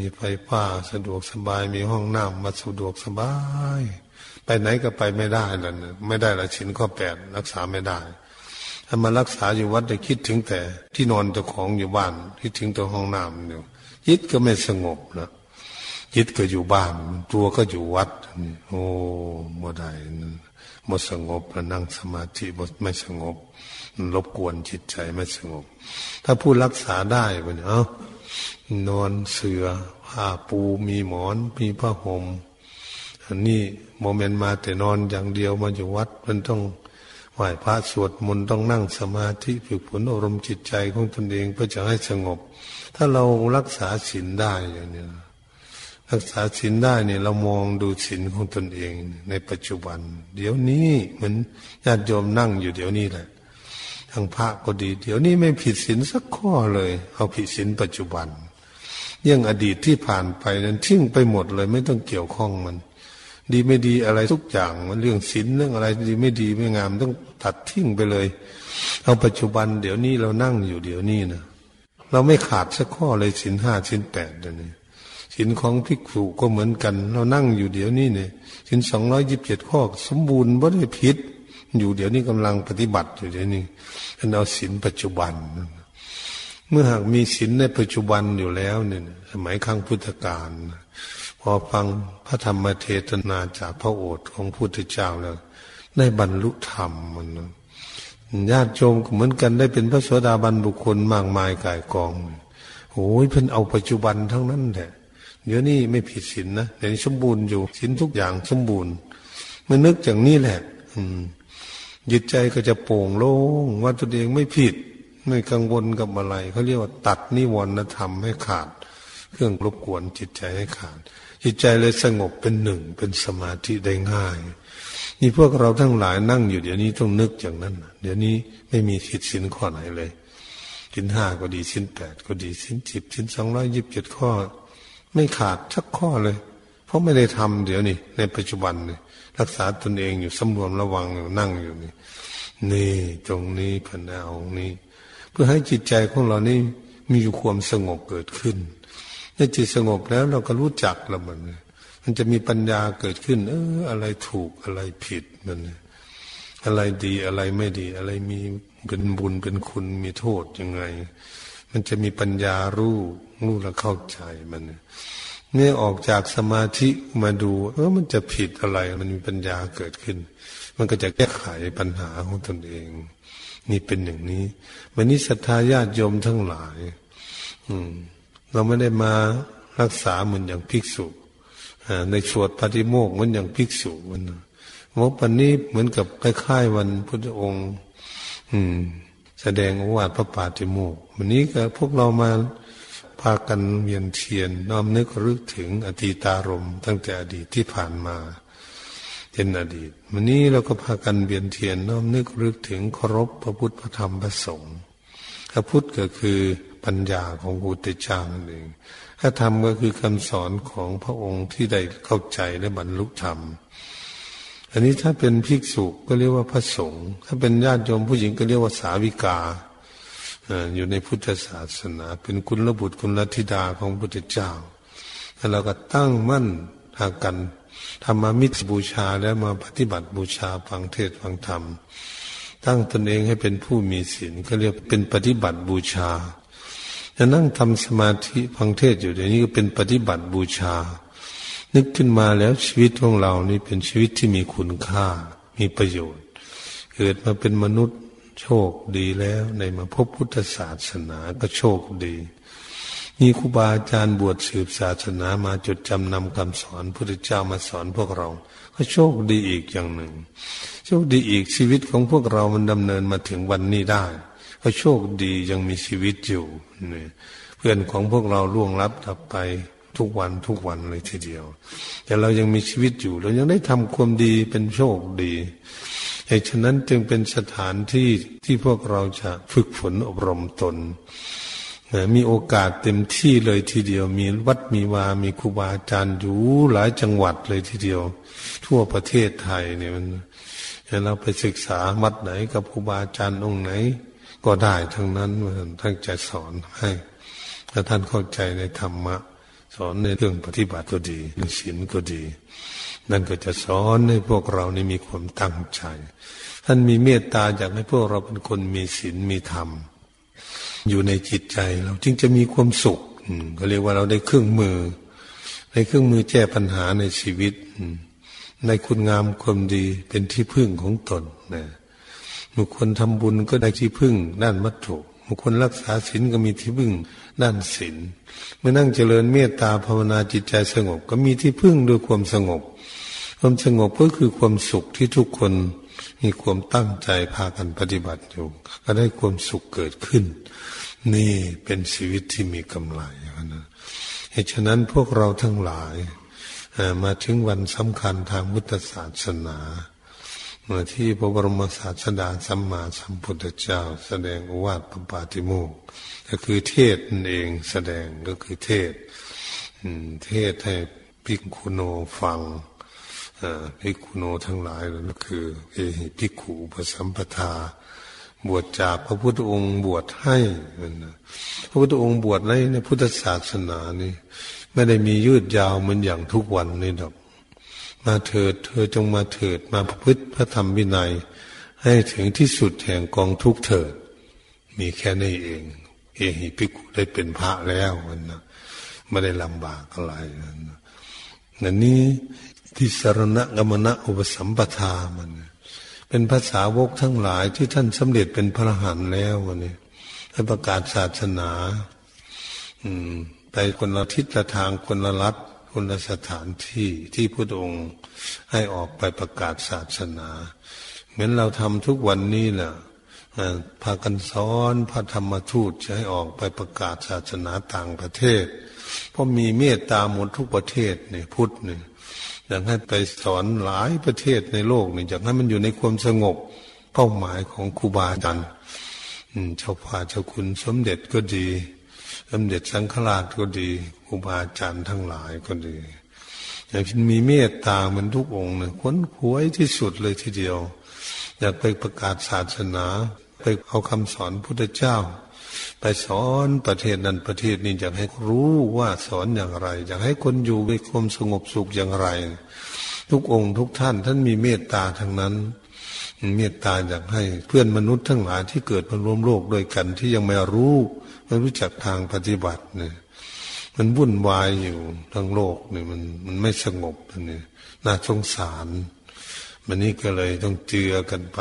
มีไฟฟ้าสะดวกสบาย มีห้องน้ำมาสะดวกสบาย ไปไหนก็ไปไม่ได้ล้วไม่ได้ละชิ้นข้อแปดรักษาไม่ได้ ถ้ามารักษาอยู่วัดจะคิดถึงแต่ที่นอนเจ้าของอยู่บ้าน คิดถึงตัวห้องน้ำอยู่ยิดก็ไม่สงบนะยิดก็อยู่บ้าน ตัวก็อยู่วัดโอ้บ่ได้หมดสงบแล้วนั่งสมาธิหมดไม่สงบรบกวนจิตใจไม่สงบ ถ้าผู้รักษาได้ไปเนาะนอนเสือผ้าปูมีหมอน มีผ้าห่มอันนี้โมเมนต์มาแต่นอนอย่างเดียวมาอยู่วัดมันต้อง ไหว้พระสวดมนต์ต้องนั่งสมาธิฝึกฝนอารมณ์จิตใจของตนเองเพื่อจะให้สงบ ถ้าเรารักษาศีลได้อย่างนี้รักษาศีลได้เนี่ยเรามองดูศีลของตนเองในปัจจุบัน เดี๋ยวนี้เหมือนญาติโยมนั่งอยู่เดี๋ยวนี้แหละทางพระก็ดี เดี๋ยวนี้ไม่ผิดศีลสักข้อเลยเอาผิดศีลปัจจุบันยังอดีตที่ผ่านไปนั้นทิ้งไปหมดเลย ไม่ต้องเกี่ยวข้องมัน ดีไม่ดีอะไรทุกอย่าง มันเรื่องศีลเรื่องอะไรดีไม่ดีไม่งามต้องตัดทิ้งไปเลย เอาปัจจุบันเดี๋ยวนี้เรานั่งอยู่เดี๋ยวนี้นะเราไม่ขาดสักข้อเลยศีลห้าศีลแปดเดี๋ยวนี้ศีลของภิกษุก็เหมือนกัน เรานั่งอยู่เดี๋ยวนี้เนี่ยศีลสองร้อยยิบเจ็ดข้อ สมบูรณ์ไม่ได้ผิด อยู่เดี๋ยวนี้กำลังปฏิบัติอยู่เดี๋ยวนี้เราศีลปัจจุบัน เมื่อหากมีศีลในปัจจุบันอยู่แล้วเนี่ยสมัยครั้งพุทธกาล พอฟังพระธรรมเทศนาจากพระโอษฐ์ของพุทธเจ้าแล้วได้บรรลุธรรมมันญาติโยมก็เหมือนกันได้เป็นพระโสดาบันบุคคลมากมายกายกองโอ้ยเพิ่นเอาปัจจุบันทั้งนั้นแหละเดี๋ยวนี้ไม่ผิดศีลนะเดี๋ยวนี้สมบูรณ์อยู่ศีลทุกอย่างสมบูรณ์มื่อนึกอย่างนี้แหละ อืมจิตใจก็จะโปร่งโล่งว่าตัวเองไม่ผิด ไม่กังวลกับอะไรเขาเรียกว่าตัดนิวรณธรรมให้ขาด เครื่องรบกวนจิตใจให้ขาด จิตใจเลยสงบเป็นหนึ่งเป็นสมาธิได้ง่าย นี่พวกเราทั้งหลายนั่งอยู่เดี๋ยวนี้ต้องนึกอย่างนั้น เดี๋ยวนี้ไม่มีผิดสินข้อไหนเลยสินห้าก็ดีสินแปดก็ดีสินสิบสินสองร้อยยิบเจ็ดข้อ ไม่ขาดสักข้อเลย เพราะไม่ได้ทำเดี๋ยวนี้ในปัจจุบันนี่รักษาตนเองอยู่สำรวมระวังอยู่นั่งอยู่นี่นี่ตรงนี้พันเอานี้ เพื่อให้จิตใจของเรานี่มีความสงบเกิดขึ้น เมื่อจิตสงบแล้วเราก็รู้จักแล้วมันมันจะมีปัญญาเกิดขึ้น เออ อะไรถูกอะไรผิดมันอะไรดีอะไรไม่ดี อะไรมีเป็นบุญเป็นคุณมีโทษยังไง มันจะมีปัญญารู้รู้และเข้าใจมันเนี่ยออกจากสมาธิมาดู เออมันจะผิดอะไร มันมีปัญญาเกิดขึ้น มันก็จะแก้ไขปัญหาของตนเอง นี่เป็นอย่างนี้ วันนี้ศรัทธาญาติโยมทั้งหลาย อืม เราไม่ได้มารักษาเหมือนอย่างภิกษุในสวดปฏิโมกเหมือนอย่างภิกษุมันว่าปันนี้เหมือนกับคล้ายๆ วันพุทธองค์ อืม แสดงอวาทพระปาติโมกวันนี้ก็พวกเรามาพากันเวียนเทียนน้อมนึกรึกถึงอดีตารมตั้งแต่อดีตที่ผ่านมาเป็นอดีตวันนี้เราก็พากันเบียนเทียนน้อมนึกรึกถึงเคารพพระพุทธพระธรรมพระสงฆ์ พระพุทธก็คือปัญญาของพระพุทธเจ้านั่นเองพระธรรมก็คือคำสอนของพระองค์ที่ได้เข้าใจและบรรลุธรรม อันนี้ถ้าเป็นภิกษุก็เรียกว่าพระสงฆ์ ถ้าเป็นญาติโยมผู้หญิงก็เรียกว่าสาวิกา อยู่ในพุทธศาสนา เป็นคุณระบุตรคุณลธิดาของพระพุทธเจ้า แล้วเราก็ตั้งมั่นหากันทำมามิตรบูชาแล้วมาปฏิบัติบูชาฟังเทศฟังธรรม ตั้งตนเองให้เป็นผู้มีศีลก็เรียกเป็นปฏิบัติบูชาจะนั่งทำสมาธิฟังเทศอยู่เดี๋ยวนี้ก็เป็นปฏิบัติบูชา นึกขึ้นมาแล้วชีวิตของเรานี่เป็นชีวิตที่มีคุณค่า มีประโยชน์ เกิดมาเป็นมนุษย์โชคดีแล้วในมาพบพุทธศาสนาก็โชคดีมีครูบาอาจารย์บวชสืบศาสนามาจดจำนำคำสอนพระเจ้ามาสอนพวกเรา ก็โชคดีอีกอย่างหนึ่ง โชคดีอีกชีวิตของพวกเรามันดำเนินมาถึงวันนี้ได้ก็โชคดียังมีชีวิตอยู่เนี่ยเพื่อนของพวกเราล่วงลับดับไปทุกวันทุกวันเลยทีเดียว แต่เรายังมีชีวิตอยู่ เรายังได้ทำความดีเป็นโชคดีเหตุฉะนั้นจึงเป็นสถานที่ที่พวกเราจะฝึกฝนอบรมตนมีโอกาสเต็มที่เลยทีเดียว มีวัดมีวา มีครูบาอาจารย์อยู่หลายจังหวัดเลยทีเดียว ทั่วประเทศไทยเนี่ยมัน เราไปศึกษาวัดไหนกับครูบาอาจารย์องค์ไหน ก็ได้ทั้งนั้นท่านจะสอนให้ถ้าท่านเข้าใจในธรรมะ สอนในเรื่องปฏิบัติก็ดีในศีลก็ดี นั่นก็จะสอนให้พวกเรานี่มีความตั้งใจ ท่านมีเมตตาอยากให้พวกเราเป็นคนมีศีลมีธรรม อยู่ในจิตใจเราจึงจะมีความสุขก็เรียกว่าเราได้เครื่องมือ ในเครื่องมือแก้ปัญหาในชีวิต ในคุณงามความดีเป็นที่พึ่งของตนนะบุคคลทำบุญก็ได้ที่พึ่งด้านวัตถุบุคคลรักษาศีลก็มีที่พึ่งด้านศีลเมื่อนั่งเจริญเมตตาภาวนาจิตใจสงบ ก็มีที่พึ่งด้วยความสงบ ความสงบก็คือความสุขที่ทุกคนมีความตั้งใจพากันปฏิบัติอยู่ก็ได้ความสุขเกิดขึ้น นี่เป็นชีวิตที่มีกำไรนะเหตุฉะนั้นพวกเราทั้งหลาย มาถึงวันสำคัญทางพุทธศาสนาเมื่อที่พระบรมศาสดาสัมมาสัมพุทธเจ้า แสดงอวาทปปาติโมกก็คือเทศนั่นเองแสดงก็คือเทศเทศให้ภิกขุโนฟังภิกขุโนทั้งหลายนั่นก็คือเอหิภิกขุปสัมปทา บวชจากพระพุทธองค์บวชให้พระพุทธองค์บวชในในพุทธศาสนานี่ ไม่ได้มียืดยาวเหมือนอย่างทุกวันนี่ดอก มาเถิด เธอจงมาเถิด มาประพฤติพระธรรมวินัย ให้ถึงที่สุดแห่งกองทุกเถิด มีแค่นี้เอง เอหิภิกขุได้เป็นพระแล้วมันนะไม่ได้ลำบากอะไรนั่นนี้ที่สารณกรรมณะอุปสัมปทามัน เป็นภาษาวกทั้งหลายที่ท่านสำเร็จเป็นพระหันแล้ววันนี้ให้ประกาศศาสนา อืม ไปคนละทิศละทางคนละรัฐคนละสถานที่ที่พระองค์ให้ออกไปประกาศศาสนา เหมือนเราทำทุกวันนี้แหละพากันสอนพระธรรมทูตจะให้ออกไปประกาศศาสนาต่างประเทศ เพราะมีเมตตาหมดทุกประเทศเนี่ยพุทธเนี่ยอยากให้ไปสอนหลายประเทศในโลกเนี่ยอยากให้มันอยู่ในความสงบเป้าหมายของครูบาอาจารย์เจ้าพาเจ้าคุณสมเด็จก็ดี สมเด็จสังฆราชก็ดีครูบาอาจารย์ทั้งหลายก็ดีอยากมีเมตตาเหมือนทุกองค์เนี่ยค้นควยที่สุดเลยทีเดียว อยากไปประกาศศาสนา ไปเอาคำสอนพุทธเจ้า ไปสอนประเทศนั้นประเทศนี้อยากให้รู้ว่าสอนอย่างไร อยากให้คนอยู่ในความสงบสุขอย่างไร ทุกองค์ทุกท่านท่านมีเมตตาทั้งนั้น เมตตาอยากให้เพื่อนมนุษย์ทั้งหลายที่เกิดมาร่วมโลกด้วยกันที่ยังไม่รู้ไม่รู้จักทางปฏิบัติเนี่ยมันวุ่นวายอยู่ทั้งโลกเนี่ยมันมันไม่สงบนี่น่าสงสารมันนี้ก็เลยต้องเจือกันไป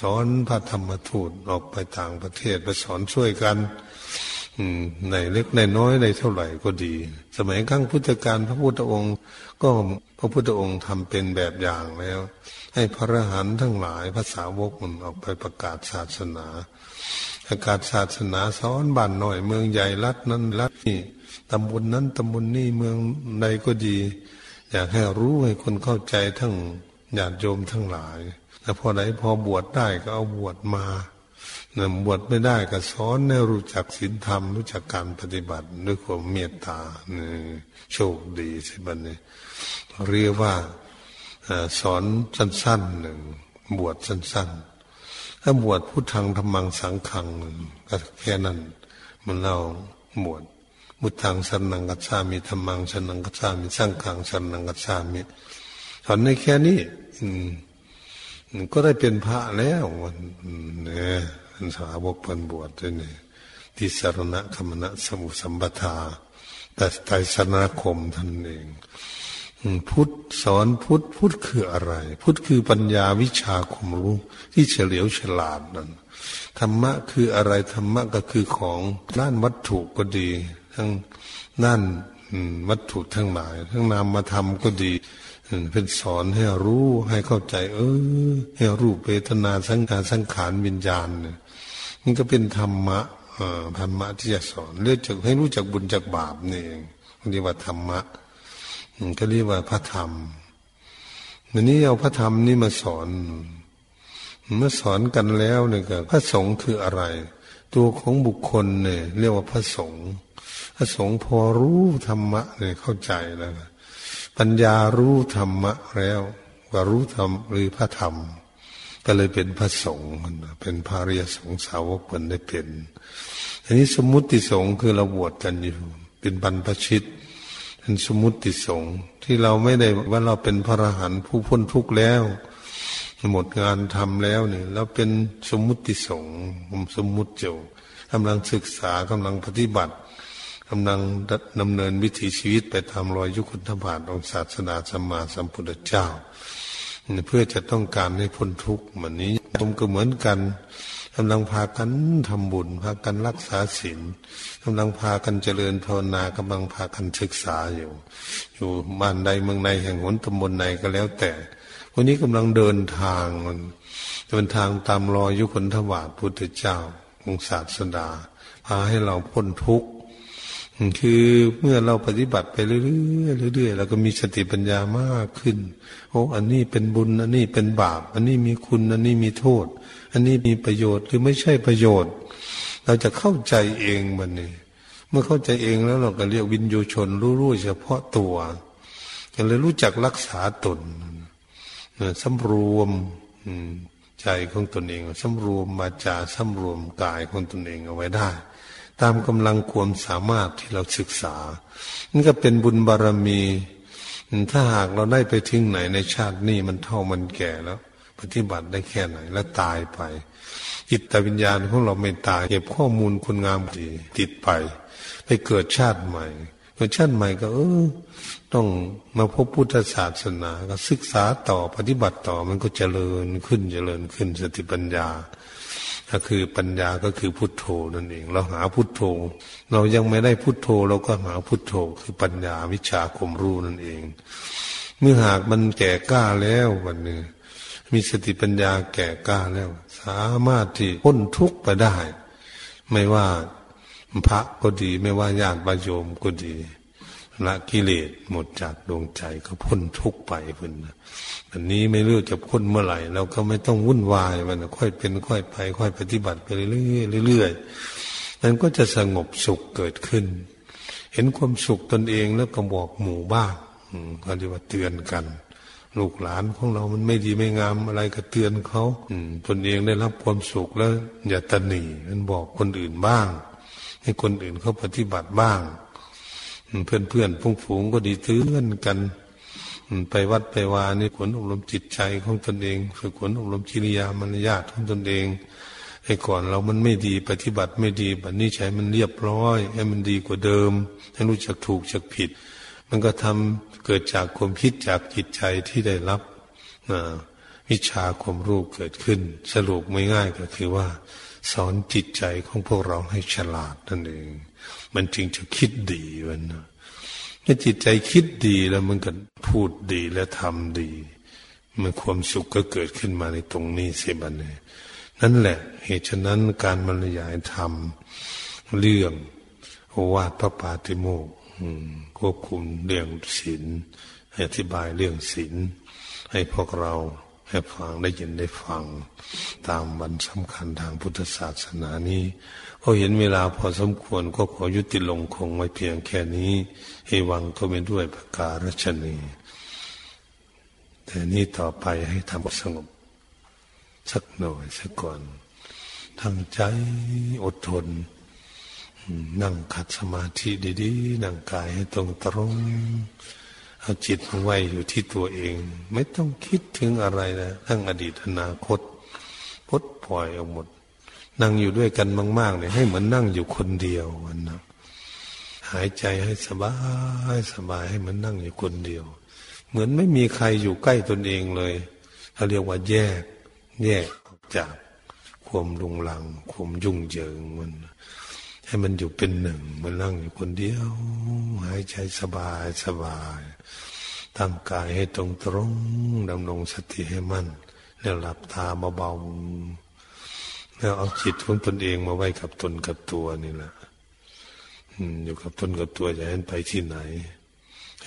สอนพระธรรมทูตออกไปต่างประเทศไปสอนช่วยกัน ในเล็กในน้อยในเท่าไหร่ก็ดี สมัยครั้งพุทธกาลพระพุทธองค์ ก็พระพุทธองค์ทำเป็นแบบอย่างแล้ว ให้พระอรหันต์ทั้งหลายภาษาวกมันออกไปประกาศศาสนาประกาศศาสนาสอนบ้านหน่อย เมืองใหญ่รัฐนั้นรัฐนี้ตำบลนนั้นตำบลนนี้เมืองใดก็ดี อยากให้รู้ให้คนเข้าใจทั้งญาติโยมทั้งหลายแต่พอไหนพอบวชได้ก็เอาบวชมา บวชไม่ได้ก็สอนให้รู้จักศีลธรรม รู้จักการปฏิบัติด้วยความเมตตานี่โชคดีสิบันนี้เรียกว่าสอนสั้นๆหนึ่งบวชสั้น ๆ ถ้าบวชพุทธังธรรมังสังขังก็แค่นั้น มันเราบวชมุทังสนังกัจฉามิธรรมังสนังกัจฉามิสังขังสนังกัจฉามิสอนในแค่นี้ก็ได้เป็นพระแล้วเนี่ย สาวกเพันบวชด้วยนี่ที่สารณะคมณะสมุสัมปทา แต่ไตรสนาคมท่านเอง พุทธสอนพุทธพุทธคืออะไร พุทธคือปัญญาวิชาความรู้ที่เฉลียวฉลาดนั่นธรรมะคืออะไรธรรมะก็คือของด้านวัตถุก็ดี ทั้งนั่นวัตถุทั้งหลาย ทั้งนามมาทำก็ดีเป็นสอนให้รู้ให้เข้าใจ เออ ให้รูปเวทนาสังขารสังขารวิญญาณเนี่ย มันก็เป็นธรรมะธรรมะที่จะสอนเรื่องจากให้รู้จักบุญจากบาปนี่เองเรียกว่าธรรมะก็เรียกว่าพระธรรมวันนี้เอาพระธรรมนี่มาสอน เมื่อสอนกันแล้วเนี่ยก็พระสงฆ์คืออะไร ตัวของบุคคลเนี่ยเรียกว่าพระสงฆ์พระสงฆ์พอรู้ธรรมะเนี่ยเข้าใจแล้วปัญญารู้ธรรมะแล้วว่ารู้ธรรมหรือพระธรรม ก็เลยเป็นพระสงฆ์เป็นพระริยสงฆ์สาวกเป็นได้เป็นอันนี้สมุติสงฆ์คือเราบวชกันอยู่ เป็นบรรพชิตเป็นสมุติสงฆ์ที่เราไม่ได้ว่าเราเป็นพระอรหันต์ผู้พ้นทุกข์แล้ว หมดงานทำแล้วเนี่ยเราเป็นสมุติสงฆ์สมมุติเจ้ากำลังศึกษากำลังปฏิบัติกำลังดำเนินวิถีชีวิตไปตามรอยยุคุณธบาตของศาสนาสัมมาสัมพุทธเจ้า เพื่อจะต้องการให้พ้นทุกข์เหมือนนี้ผมก็เหมือนกันกำลังพากันทำบุญ พากันรักษาศีลกำลังพากันเจริญภาวนากำลังพากันศึกษาอยู่ อยู่บ้านใดเมืองใดแห่งหนตำบลใดก็แล้วแต่วันนี้กำลังเดินทางเดินทางตามรอยยุคนถวาพุทธเจ้าองศาสดาพาให้เราพ้นทุกข์ คือเมื่อเราปฏิบัติไปเรื่อยๆเรื่อยๆเราก็มีสติปัญญามากขึ้น โอ้อันนี้เป็นบุญ อันนี้เป็นบาป อันนี้มีคุณ อันนี้มีโทษ อันนี้มีประโยชน์หรือไม่ใช่ประโยชน์ เราจะเข้าใจเองมันนี่เมื่อเข้าใจเองแล้วเราก็เรียกวินโยชนรู้ๆเฉพาะตัวก็เลยรู้จักรักษาตนสำรวมใจของตนเองสำรวมมาจาสำรวมกายของตนเองเอาไว้ได้ ตามกำลังความสามารถที่เราศึกษานี่ก็เป็นบุญบารมี ถ้าหากเราได้ไปถึงไหนในชาตินี้มันเท่ามันแก่แล้ว ปฏิบัติได้แค่ไหนแล้วตายไป จิตวิญญาณของเราไม่ตายเก็บข้อมูลคุณงามดีติดไป ไปเกิดชาติใหม่เกิดชาติใหม่ก็ เออ ต้องมาพบพุทธศาสนาก็ศึกษาต่อปฏิบัติต่อมันก็เจริญขึ้นเจริญขึ้นสติปัญญา ก็คือปัญญาก็คือพุทโธนั่นเอง เราหาพุทโธ เรายังไม่ได้พุทโธเราก็หาพุทโธ คือปัญญาวิชาคมรู้นั่นเอง เมื่อหากมันแก่กล้าแล้ววันนี้มีสติปัญญาแก่กล้าแล้ว สามารถที่พ้นทุกข์ไปได้ ไม่ว่าพระก็ดี ไม่ว่าญาติบาโยมก็ดี ละกิเลสหมดจากดวงใจก็พ้นทุกไปพุ่นอันนี้ไม่รู้จะพ้นเมื่อไหร่เราก็ไม่ต้องวุ่นวายมันค่อยเป็นค่อยไป ค่อยปฏิบัติไปเรื่อยๆเรื่อยๆมันก็จะสงบสุขเกิดขึ้น เห็นความสุขตนเองแล้วก็บอกหมู่บ้างเขาเรียกว่าเตือนกัน ลูกหลานของเรามันไม่ดีไม่งามอะไรก็เตือนเขาตนเองได้รับความสุขแล้ว อย่าตนีมันบอกคนอื่นบ้าง ให้คนอื่นเขาปฏิบัติบ้าง เพื่อนเพื่อนฟุ้งฝูงก็ดีเตือนกัน ไปวัดไปวานี่ผลอบรมจิตใจของตนเองฝึกผลอบรมจิริยามารยาทของตนเองไอ้ก่อนเรามันไม่ดีปฏิบัติไม่ดีบัดนี้ใช้มันเรียบร้อยให้มันดีกว่าเดิมให้รู้จักถูกจักผิด มันก็ทำเกิดจากความคิดจากจิตใจที่ได้รับวิชาความรู้เกิดขึ้น สรุปไม่ง่ายก็คือว่า สอนจิตใจของพวกเราให้ฉลาดนั่นเอง มันจึงจะคิดดีมันถ้าจิตใจคิดดีแล้วมันก็พูดดีและทำดี มันความสุขก็เกิดขึ้นมาในตรงนี้เสียบันเลยนั่นแหละ เหตุฉะนั้นการบรรยายธรรมเรื่องวาดพระปาติโมกควบคุมเรื่องศีลอธิบายเรื่องศีลให้พวกเราให้ฟังได้ยินได้ฟัง ตามวันสำคัญทางพุทธศาสนานี้พอเห็นเวลาพอสมควรก็ขอยุติลงคงไว้เพียงแค่นี้ให้วังก็เป็นด้วยประการชนีแต่นี้ต่อไปให้ทำสงบ สักหน่อยสักก่อนทั้งใจอดทน นั่งขัดสมาธิดีๆ นั่งกายให้ตรงตรงเอาจิตไว้อยู่ที่ตัวเอง ไม่ต้องคิดถึงอะไรนะทั้งอดีตอนาคต พดปล่อยออกหมด นั่งอยู่ด้วยกันมากๆเนี่ยให้เหมือนนั่งอยู่คนเดียวมันนะหายใจให้สบายสบายให้เหมือนนั่งอยู่คนเดียว เหมือนไม่มีใครอยู่ใกล้ตนเองเลยเขาเรียกว่าแยก แยกออกจากความลุงลัง ความยุ่งเหยิงมันให้มันอยู่เป็นหนึ่งมันนั่งอยู่คนเดียว หายใจสบายสบายตั้งกายให้ตรงตรงดำรงสติให้มั่น แล้วหลับตาเบาๆแล้วเอาจิตของตนเองมาไว้กับตนกับตัวนี่แหละอยู่กับตนกับตัวจะให้ไปที่ไหน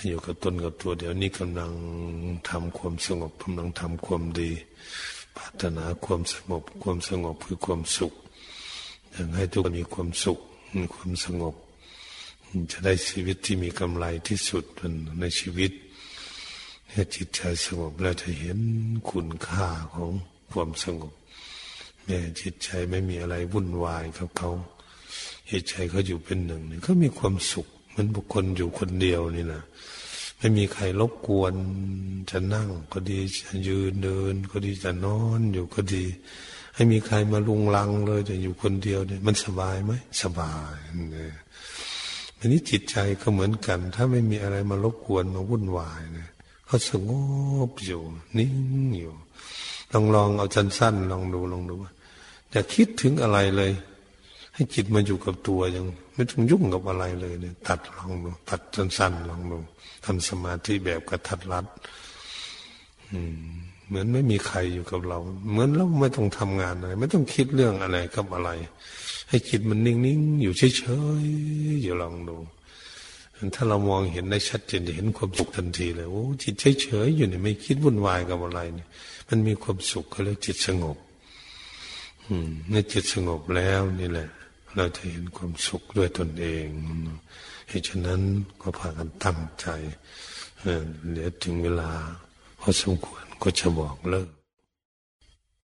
อยู่กับตนกับตัวเดี๋ยวนี้กำลังทำความสงบกำลังทำความดีพัฒนาความสงบความสงบคือความสุขอยากให้ทุกคนมีความสุขความสงบ จะได้ชีวิตที่มีกำไรที่สุดในชีวิต ให้จิตใจสงบแล้วจะเห็นคุณค่าของความสงบเนี่จิตใจไม่มีอะไรวุ่นวายกับเขาจิตใจเขาอยู่เป็นหนึ่งเนี่ยเขามีความสุขเหมือนบุคคลอยู่คนเดียวนี่นะไม่มีใครรบกวนจะนั่งก็ดีจะยืนเดิน ก็ดีจะนอนอยู่ก็ดี ให้มีใครมาลุงลังเลยจะอยู่คนเดียวเนี่ยมันสบายไหมสบายเนี่ยอันนี้จิตใจก็เหมือนกัน ถ้าไม่มีอะไรมารบกวนมาวุ่นวายเนี่ย เขาสงบอยู่ นิ่งอยู่ ลองลองเอาสั้นๆลองดูลองดูอย่าคิดถึงอะไรเลย ให้จิตมาอยู่กับตัวยังไม่ต้องยุ่งกับอะไรเลยเนี่ยตัดลองดูตัดสั้นๆลองดูทำสมาธิแบบกระทัดรัดเหมือนไม่มีใครอยู่กับเรา เหมือนเราไม่ต้องทำงานอะไรไม่ต้องคิดเรื่องอะไรกับอะไร ให้คิดมันนิ่งๆอยู่เฉยๆอยู่ลองดู ถ้าเรามองเห็นได้ชัดเจนจะเห็นความสุขทันทีเลยโอ้จิตเฉยๆอยู่เนี่ยไม่คิดวุ่นวายกับอะไรเนี่ย มันมีความสุขเขาเรียกจิตสงบ อืมในจิตสงบแล้วนี่แหละ เราจะเห็นความสุขด้วยตนเองเหตุฉะนั้นก็พากันตั้งใจเดี๋ยวถึงเวลาพอสมควรก็จะบอกเลิก